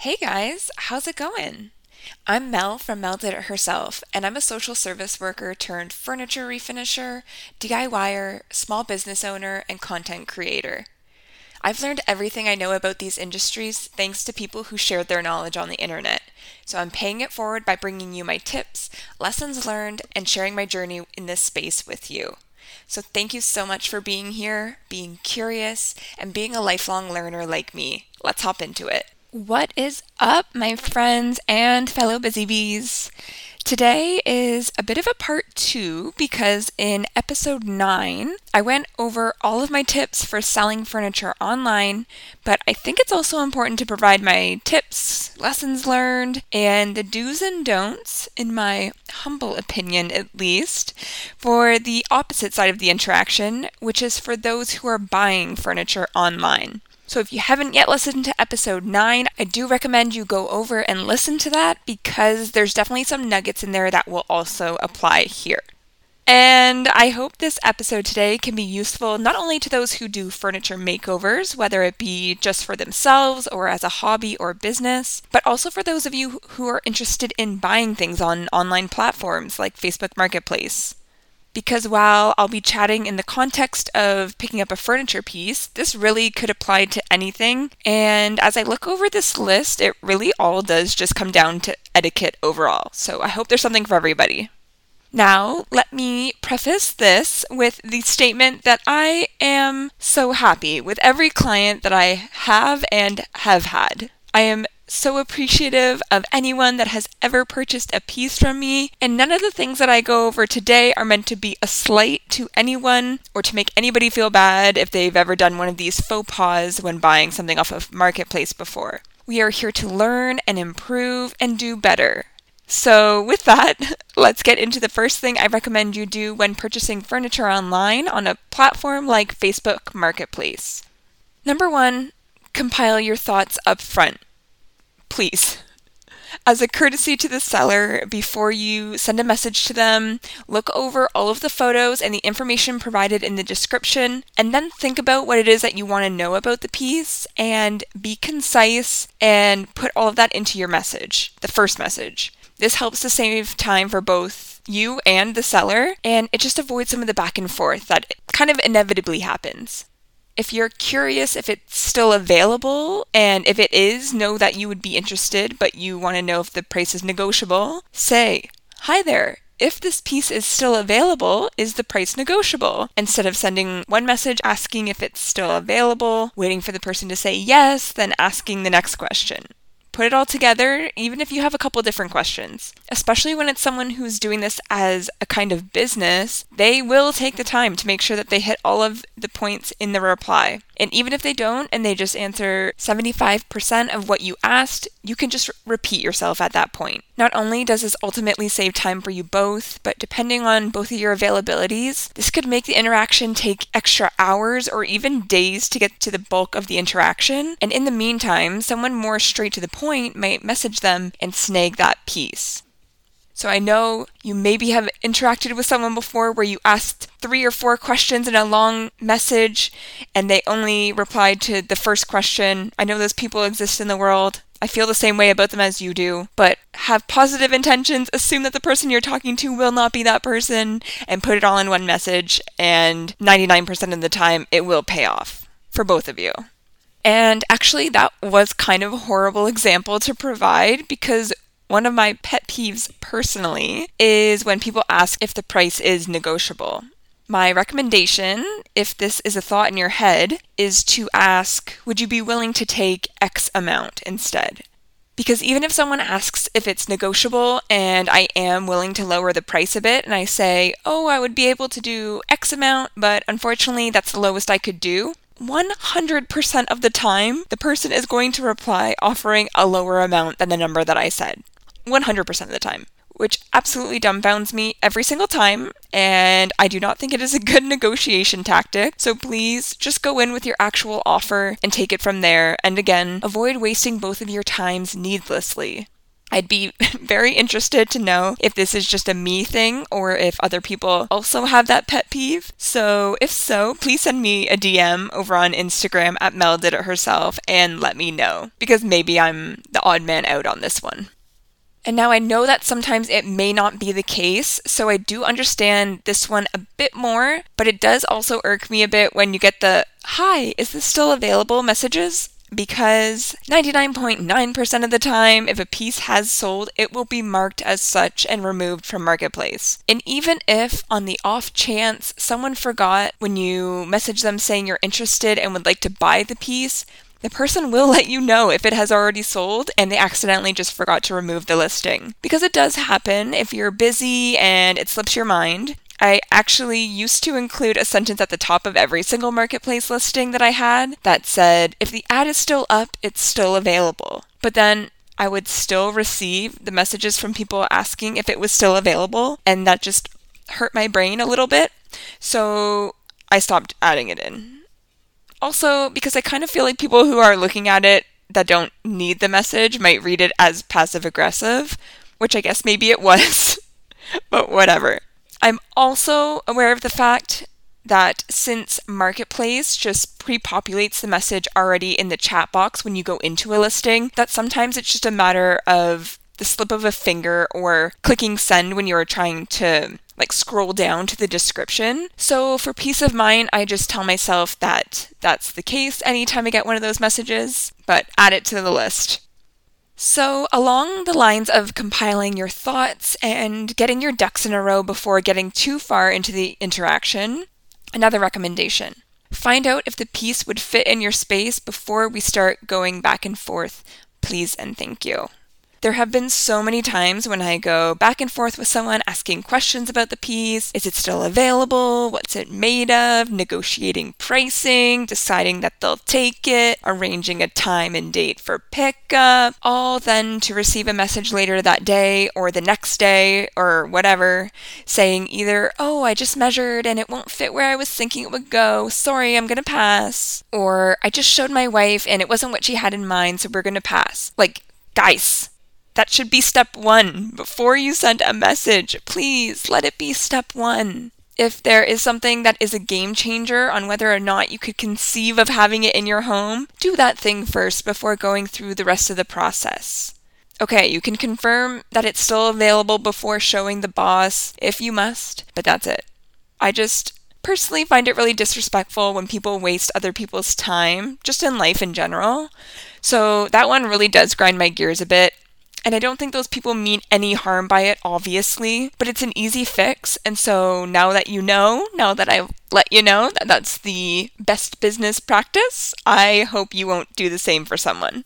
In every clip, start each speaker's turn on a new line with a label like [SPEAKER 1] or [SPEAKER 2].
[SPEAKER 1] Hey guys, how's it going? I'm Mel from Mel Did It Herself, and I'm a social service worker turned furniture refinisher, DIYer, small business owner, and content creator. I've learned everything I know about these industries thanks to people who shared their knowledge on the internet. So I'm paying it forward by bringing you my tips, lessons learned, and sharing my journey in this space with you. So thank you so much for being here, being curious, and being a lifelong learner like me. Let's hop into it. What is up, my friends and fellow busy bees? Today is a bit of a part two because in episode nine, I went over all of my tips for selling furniture online, but I think it's also important to provide my tips, lessons learned, and the do's and don'ts, in my humble opinion at least, for the opposite side of the interaction, which is for those who are buying furniture online. So if you haven't yet listened to episode 9, I do recommend you go over and listen to that because there's definitely some nuggets in there that will also apply here. And I hope this episode today can be useful not only to those who do furniture makeovers, whether it be just for themselves or as a hobby or business, but also for those of you who are interested in buying things on online platforms like Facebook Marketplace because while I'll be chatting in the context of picking up a furniture piece, this really could apply to anything. And as I look over this list, it really all does just come down to etiquette overall. So I hope there's something for everybody. Now, let me preface this with the statement that I am so happy with every client that I have and have had. I am so appreciative of anyone that has ever purchased a piece from me, and none of the things that I go over today are meant to be a slight to anyone or to make anybody feel bad if they've ever done one of these faux pas when buying something off of Marketplace before. We are here to learn and improve and do better. So, with that, let's get into the first thing I recommend you do when purchasing furniture online on a platform like Facebook Marketplace. Number one, compile your thoughts up front please. As a courtesy to the seller, before you send a message to them, look over all of the photos and the information provided in the description, and then think about what it is that you want to know about the piece and be concise and put all of that into your message, the first message. This helps to save time for both you and the seller, and it just avoids some of the back and forth that kind of inevitably happens. If you're curious if it's still available, and if it is, know that you would be interested, but you want to know if the price is negotiable, say, Hi there, if this piece is still available, is the price negotiable? Instead of sending one message asking if it's still available, waiting for the person to say yes, then asking the next question put it all together, even if you have a couple different questions. Especially when it's someone who's doing this as a kind of business, they will take the time to make sure that they hit all of the points in the reply. And even if they don't and they just answer 75% of what you asked, you can just repeat yourself at that point. Not only does this ultimately save time for you both, but depending on both of your availabilities, this could make the interaction take extra hours or even days to get to the bulk of the interaction. And in the meantime, someone more straight to the point might message them and snag that piece. So I know you maybe have interacted with someone before where you asked three or four questions in a long message and they only replied to the first question. I know those people exist in the world. I feel the same way about them as you do, but have positive intentions, assume that the person you're talking to will not be that person, and put it all in one message, and 99% of the time it will pay off for both of you. And actually, that was kind of a horrible example to provide because one of my pet peeves personally is when people ask if the price is negotiable. My recommendation, if this is a thought in your head, is to ask, would you be willing to take X amount instead? Because even if someone asks if it's negotiable and I am willing to lower the price a bit, and I say, oh, I would be able to do X amount, but unfortunately that's the lowest I could do, 100% of the time, the person is going to reply offering a lower amount than the number that I said. 100% of the time, which absolutely dumbfounds me every single time. And I do not think it is a good negotiation tactic. So please just go in with your actual offer and take it from there. And again, avoid wasting both of your times needlessly. I'd be very interested to know if this is just a me thing or if other people also have that pet peeve. So, if so, please send me a DM over on Instagram at Mel Did It Herself and let me know because maybe I'm the odd man out on this one. And now I know that sometimes it may not be the case, so I do understand this one a bit more, but it does also irk me a bit when you get the Hi, is this still available messages? Because 99.9% of the time, if a piece has sold, it will be marked as such and removed from Marketplace. And even if, on the off chance, someone forgot when you message them saying you're interested and would like to buy the piece, the person will let you know if it has already sold and they accidentally just forgot to remove the listing. Because it does happen if you're busy and it slips your mind. I actually used to include a sentence at the top of every single marketplace listing that I had that said, if the ad is still up, it's still available. But then I would still receive the messages from people asking if it was still available, and that just hurt my brain a little bit. So I stopped adding it in. Also, because I kind of feel like people who are looking at it that don't need the message might read it as passive aggressive, which I guess maybe it was, but whatever. I'm also aware of the fact that since Marketplace just pre populates the message already in the chat box when you go into a listing, that sometimes it's just a matter of the slip of a finger or clicking send when you're trying to like scroll down to the description. So for peace of mind, I just tell myself that that's the case anytime I get one of those messages, but add it to the list. So, along the lines of compiling your thoughts and getting your ducks in a row before getting too far into the interaction, another recommendation. Find out if the piece would fit in your space before we start going back and forth. Please and thank you. There have been so many times when I go back and forth with someone asking questions about the piece. Is it still available? What's it made of? Negotiating pricing, deciding that they'll take it, arranging a time and date for pickup, all then to receive a message later that day or the next day or whatever saying either, oh, I just measured and it won't fit where I was thinking it would go. Sorry, I'm gonna pass. Or I just showed my wife and it wasn't what she had in mind, so we're gonna pass. Like, guys, that should be step one. Before you send a message, please let it be step one. If there is something that is a game changer on whether or not you could conceive of having it in your home, do that thing first before going through the rest of the process. Okay, you can confirm that it's still available before showing the boss if you must, but that's it. I just personally find it really disrespectful when people waste other people's time, just in life in general. So that one really does grind my gears a bit. And I don't think those people mean any harm by it, obviously, but it's an easy fix. And so now that you know, now that I've let you know that that's the best business practice, I hope you won't do the same for someone.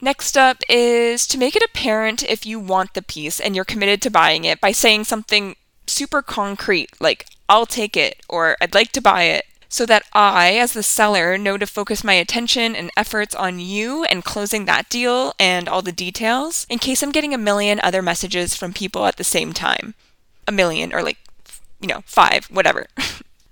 [SPEAKER 1] Next up is to make it apparent if you want the piece and you're committed to buying it by saying something super concrete like, I'll take it, or I'd like to buy it, so that I, as the seller, know to focus my attention and efforts on you and closing that deal and all the details in case I'm getting a million other messages from people at the same time. A million, or like, you know, five, whatever.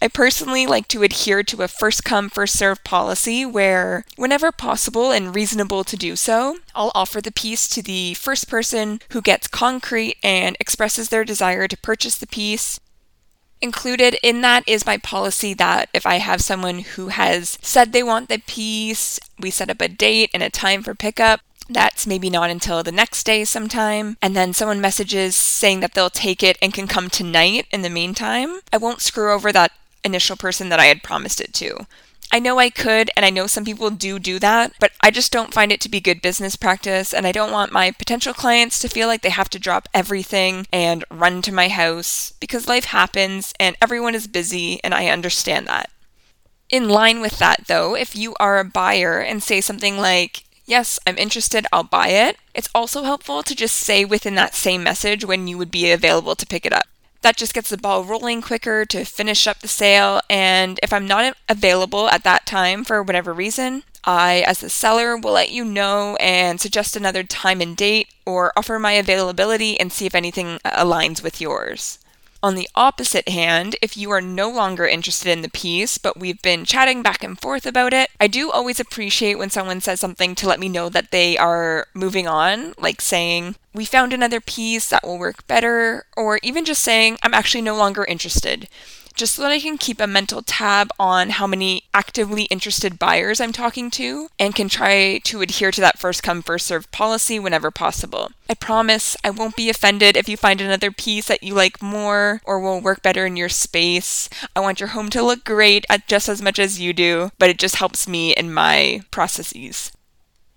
[SPEAKER 1] I personally like to adhere to a first come, first serve policy where, whenever possible and reasonable to do so, I'll offer the piece to the first person who gets concrete and expresses their desire to purchase the piece Included in that is my policy that if I have someone who has said they want the piece, we set up a date and a time for pickup. That's maybe not until the next day sometime. And then someone messages saying that they'll take it and can come tonight in the meantime. I won't screw over that initial person that I had promised it to. I know I could, and I know some people do do that, but I just don't find it to be good business practice, and I don't want my potential clients to feel like they have to drop everything and run to my house because life happens and everyone is busy, and I understand that. In line with that, though, if you are a buyer and say something like, Yes, I'm interested, I'll buy it. It's also helpful to just say within that same message when you would be available to pick it up that just gets the ball rolling quicker to finish up the sale. And if I'm not available at that time for whatever reason, I, as the seller, will let you know and suggest another time and date or offer my availability and see if anything aligns with yours. On the opposite hand, if you are no longer interested in the piece, but we've been chatting back and forth about it, I do always appreciate when someone says something to let me know that they are moving on, like saying, we found another piece that will work better, or even just saying, I'm actually no longer interested just so that I can keep a mental tab on how many actively interested buyers I'm talking to and can try to adhere to that first come, first serve policy whenever possible. I promise I won't be offended if you find another piece that you like more or will work better in your space. I want your home to look great at just as much as you do, but it just helps me in my processes.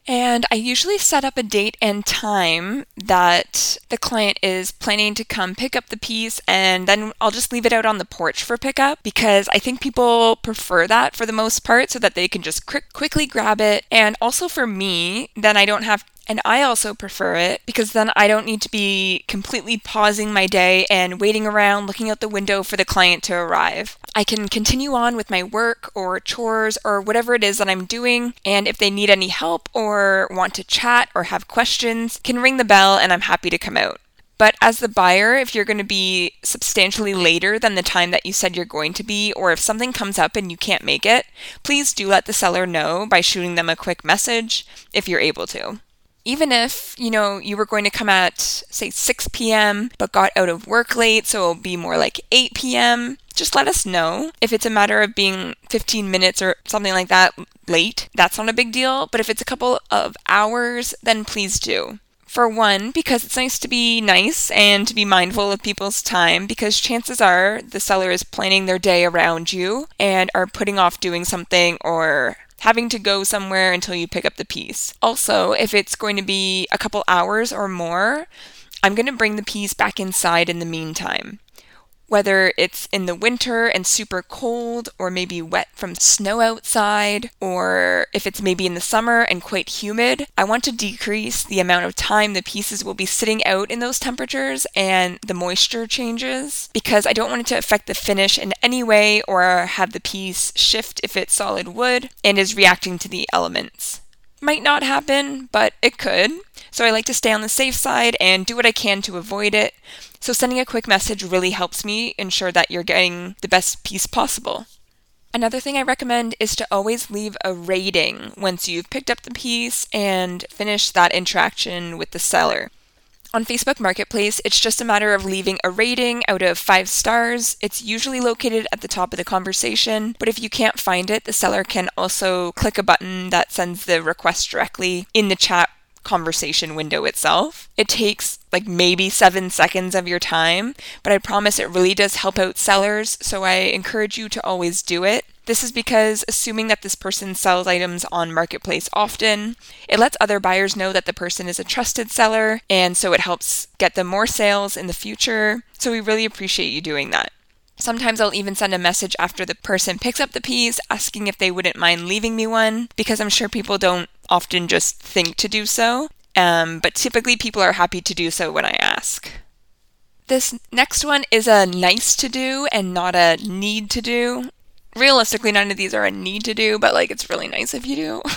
[SPEAKER 1] And I usually set up a date and time that the client is planning to come pick up the piece, and then I'll just leave it out on the porch for pickup because I think people prefer that for the most part so that they can just quick, quickly grab it. And also for me, then I don't have and I also prefer it because then I don't need to be completely pausing my day and waiting around looking out the window for the client to arrive. I can continue on with my work or chores or whatever it is that I'm doing. And if they need any help or want to chat or have questions, can ring the bell and I'm happy to come out. But as the buyer, if you're going to be substantially later than the time that you said you're going to be, or if something comes up and you can't make it, please do let the seller know by shooting them a quick message if you're able to even if, you know, you were going to come at, say, 6 p.m., but got out of work late, so it'll be more like 8 p.m., just let us know. If it's a matter of being 15 minutes or something like that late, that's not a big deal. But if it's a couple of hours, then please do. For one, because it's nice to be nice and to be mindful of people's time, because chances are the seller is planning their day around you and are putting off doing something or having to go somewhere until you pick up the piece. Also, if it's going to be a couple hours or more, I'm going to bring the piece back inside in the meantime whether it's in the winter and super cold, or maybe wet from snow outside, or if it's maybe in the summer and quite humid, I want to decrease the amount of time the pieces will be sitting out in those temperatures and the moisture changes because I don't want it to affect the finish in any way or have the piece shift if it's solid wood and is reacting to the elements. Might not happen, but it could. So I like to stay on the safe side and do what I can to avoid it. So sending a quick message really helps me ensure that you're getting the best piece possible. Another thing I recommend is to always leave a rating once you've picked up the piece and finished that interaction with the seller. On Facebook Marketplace, it's just a matter of leaving a rating out of five stars. It's usually located at the top of the conversation, but if you can't find it, the seller can also click a button that sends the request directly in the chat conversation window itself. It takes like maybe seven seconds of your time, but I promise it really does help out sellers, so I encourage you to always do it. This is because assuming that this person sells items on Marketplace often, it lets other buyers know that the person is a trusted seller, and so it helps get them more sales in the future. So we really appreciate you doing that. Sometimes I'll even send a message after the person picks up the piece asking if they wouldn't mind leaving me one because I'm sure people don't often just think to do so. Um, but typically people are happy to do so when I ask. This next one is a nice to do and not a need to do. Realistically, none of these are a need to do, but like it's really nice if you do.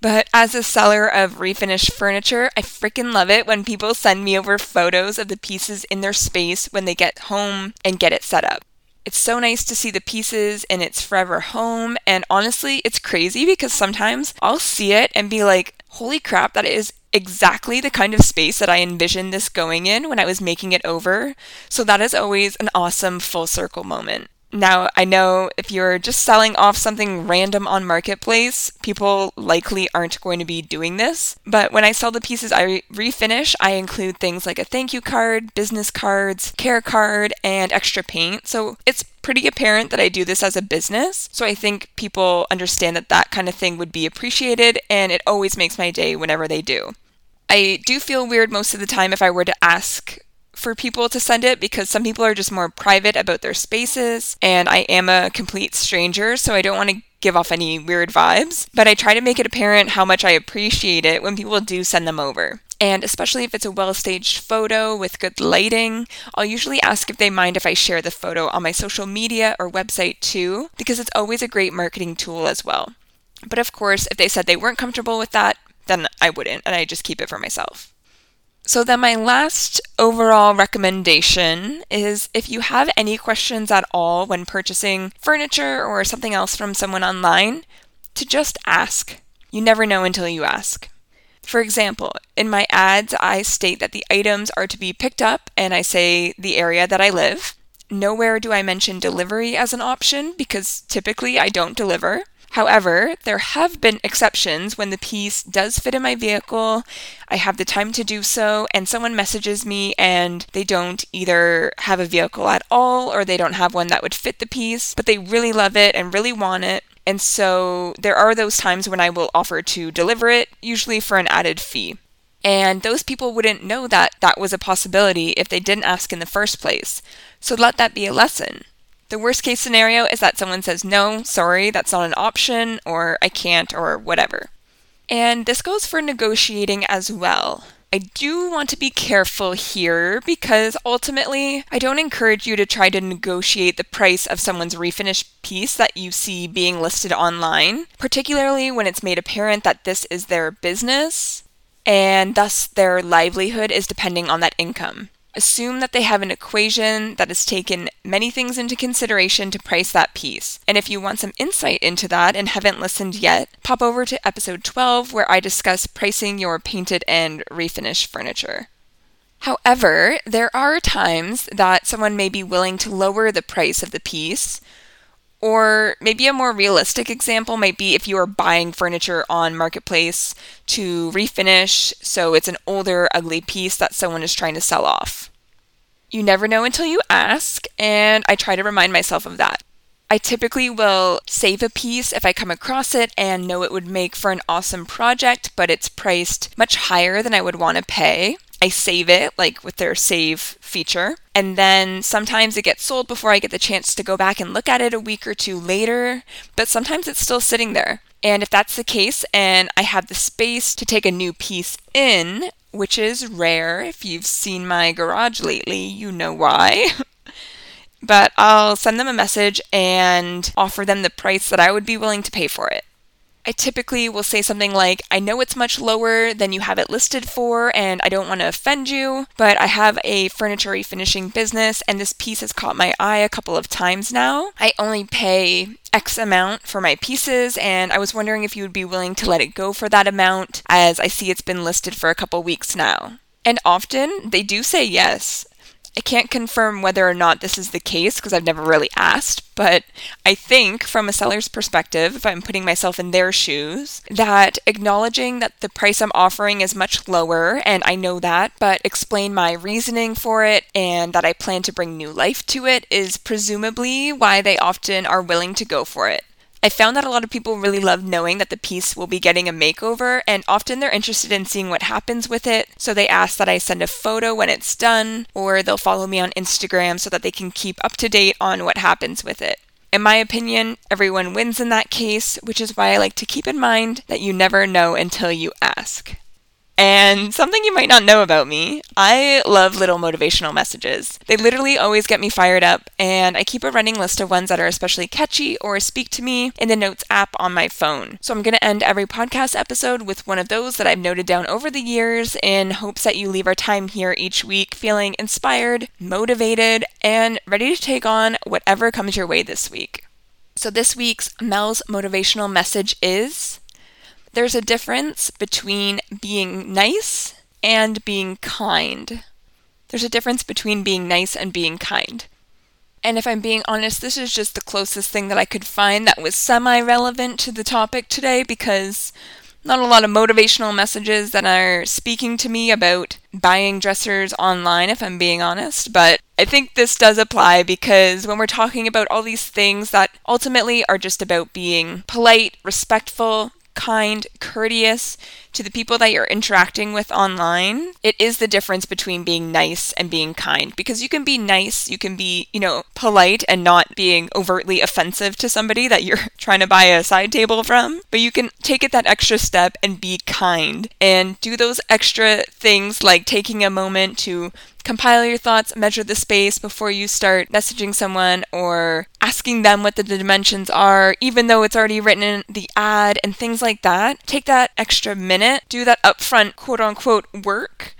[SPEAKER 1] But as a seller of refinished furniture, I freaking love it when people send me over photos of the pieces in their space when they get home and get it set up. It's so nice to see the pieces in its forever home, and honestly, it's crazy because sometimes I'll see it and be like, holy crap, that is exactly the kind of space that I envisioned this going in when I was making it over. So that is always an awesome full circle moment. Now, I know if you're just selling off something random on Marketplace, people likely aren't going to be doing this. But when I sell the pieces I refinish, I include things like a thank you card, business cards, care card, and extra paint. So it's pretty apparent that I do this as a business. So I think people understand that that kind of thing would be appreciated, and it always makes my day whenever they do. I do feel weird most of the time if I were to ask for people to send it because some people are just more private about their spaces, and I am a complete stranger, so I don't want to give off any weird vibes. But I try to make it apparent how much I appreciate it when people do send them over. And especially if it's a well staged photo with good lighting, I'll usually ask if they mind if I share the photo on my social media or website too, because it's always a great marketing tool as well. But of course, if they said they weren't comfortable with that, then I wouldn't, and I just keep it for myself. So, then my last overall recommendation is if you have any questions at all when purchasing furniture or something else from someone online, to just ask. You never know until you ask. For example, in my ads, I state that the items are to be picked up and I say the area that I live. Nowhere do I mention delivery as an option because typically I don't deliver. However, there have been exceptions when the piece does fit in my vehicle, I have the time to do so, and someone messages me and they don't either have a vehicle at all or they don't have one that would fit the piece, but they really love it and really want it. And so there are those times when I will offer to deliver it, usually for an added fee. And those people wouldn't know that that was a possibility if they didn't ask in the first place. So let that be a lesson. The worst case scenario is that someone says, no, sorry, that's not an option, or I can't, or whatever. And this goes for negotiating as well. I do want to be careful here because ultimately, I don't encourage you to try to negotiate the price of someone's refinished piece that you see being listed online, particularly when it's made apparent that this is their business and thus their livelihood is depending on that income. Assume that they have an equation that has taken many things into consideration to price that piece. And if you want some insight into that and haven't listened yet, pop over to episode 12 where I discuss pricing your painted and refinished furniture. However, there are times that someone may be willing to lower the price of the piece or maybe a more realistic example might be if you are buying furniture on Marketplace to refinish, so it's an older, ugly piece that someone is trying to sell off. You never know until you ask, and I try to remind myself of that. I typically will save a piece if I come across it and know it would make for an awesome project, but it's priced much higher than I would want to pay. I save it, like with their save feature. And then sometimes it gets sold before I get the chance to go back and look at it a week or two later, but sometimes it's still sitting there. And if that's the case and I have the space to take a new piece in, which is rare, if you've seen my garage lately, you know why. but I'll send them a message and offer them the price that I would be willing to pay for it. I typically will say something like, I know it's much lower than you have it listed for, and I don't want to offend you, but I have a furniture refinishing business, and this piece has caught my eye a couple of times now. I only pay X amount for my pieces, and I was wondering if you would be willing to let it go for that amount, as I see it's been listed for a couple weeks now. And often they do say yes. I can't confirm whether or not this is the case because I've never really asked, but I think from a seller's perspective, if I'm putting myself in their shoes, that acknowledging that the price I'm offering is much lower, and I know that, but explain my reasoning for it and that I plan to bring new life to it is presumably why they often are willing to go for it. I found that a lot of people really love knowing that the piece will be getting a makeover, and often they're interested in seeing what happens with it. So they ask that I send a photo when it's done, or they'll follow me on Instagram so that they can keep up to date on what happens with it. In my opinion, everyone wins in that case, which is why I like to keep in mind that you never know until you ask. And something you might not know about me, I love little motivational messages. They literally always get me fired up, and I keep a running list of ones that are especially catchy or speak to me in the Notes app on my phone. So I'm going to end every podcast episode with one of those that I've noted down over the years in hopes that you leave our time here each week feeling inspired, motivated, and ready to take on whatever comes your way this week. So this week's Mel's motivational message is there's a difference between being nice and being kind. There's a difference between being nice and being kind. And if I'm being honest, this is just the closest thing that I could find that was semi relevant to the topic today because not a lot of motivational messages that are speaking to me about buying dressers online, if I'm being honest. But I think this does apply because when we're talking about all these things that ultimately are just about being polite, respectful, kind, courteous to the people that you're interacting with online, it is the difference between being nice and being kind. Because you can be nice, you can be, you know, polite and not being overtly offensive to somebody that you're trying to buy a side table from, but you can take it that extra step and be kind and do those extra things like taking a moment to compile your thoughts, measure the space before you start messaging someone or asking them what the dimensions are, even though it's already written in the ad and things like that. Take that extra minute, do that upfront quote unquote work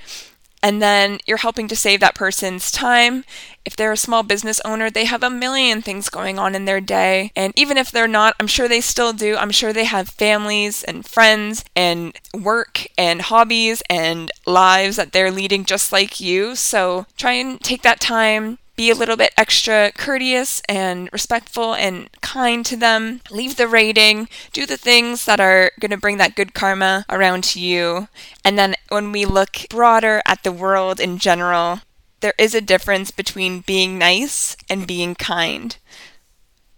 [SPEAKER 1] and then you're helping to save that person's time. If they're a small business owner, they have a million things going on in their day. And even if they're not, I'm sure they still do. I'm sure they have families and friends and work and hobbies and lives that they're leading just like you. So try and take that time be a little bit extra courteous and respectful and kind to them. Leave the rating, do the things that are going to bring that good karma around to you. And then when we look broader at the world in general, there is a difference between being nice and being kind.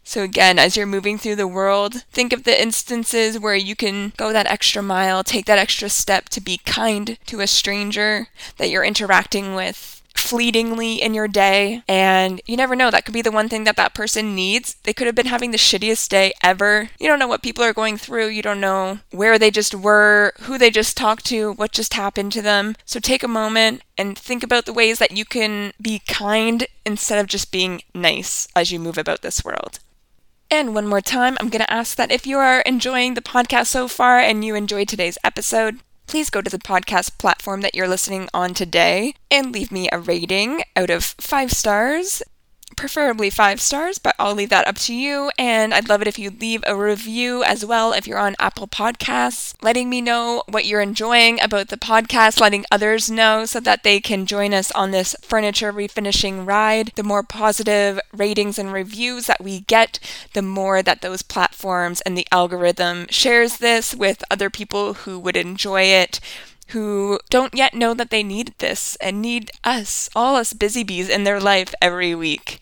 [SPEAKER 1] So, again, as you're moving through the world, think of the instances where you can go that extra mile, take that extra step to be kind to a stranger that you're interacting with fleetingly in your day and you never know that could be the one thing that that person needs. They could have been having the shittiest day ever. You don't know what people are going through. You don't know where they just were who they just talked to what just happened to them. So take a moment and think about the ways that you can be kind instead of just being nice as you move about this world. And one more time, I'm going to ask that if you are enjoying the podcast so far and you enjoyed today's episode, please go to the podcast platform that you're listening on today and leave me a rating out of five stars preferably five stars, but I'll leave that up to you. And I'd love it if you leave a review as well if you're on Apple Podcasts, letting me know what you're enjoying about the podcast, letting others know so that they can join us on this furniture refinishing ride. The more positive ratings and reviews that we get, the more that those platforms and the algorithm shares this with other people who would enjoy it who don't yet know that they need this and need us, all us busy bees in their life every week.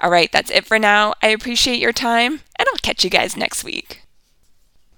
[SPEAKER 1] All right, that's it for now. I appreciate your time, and I'll catch you guys next week.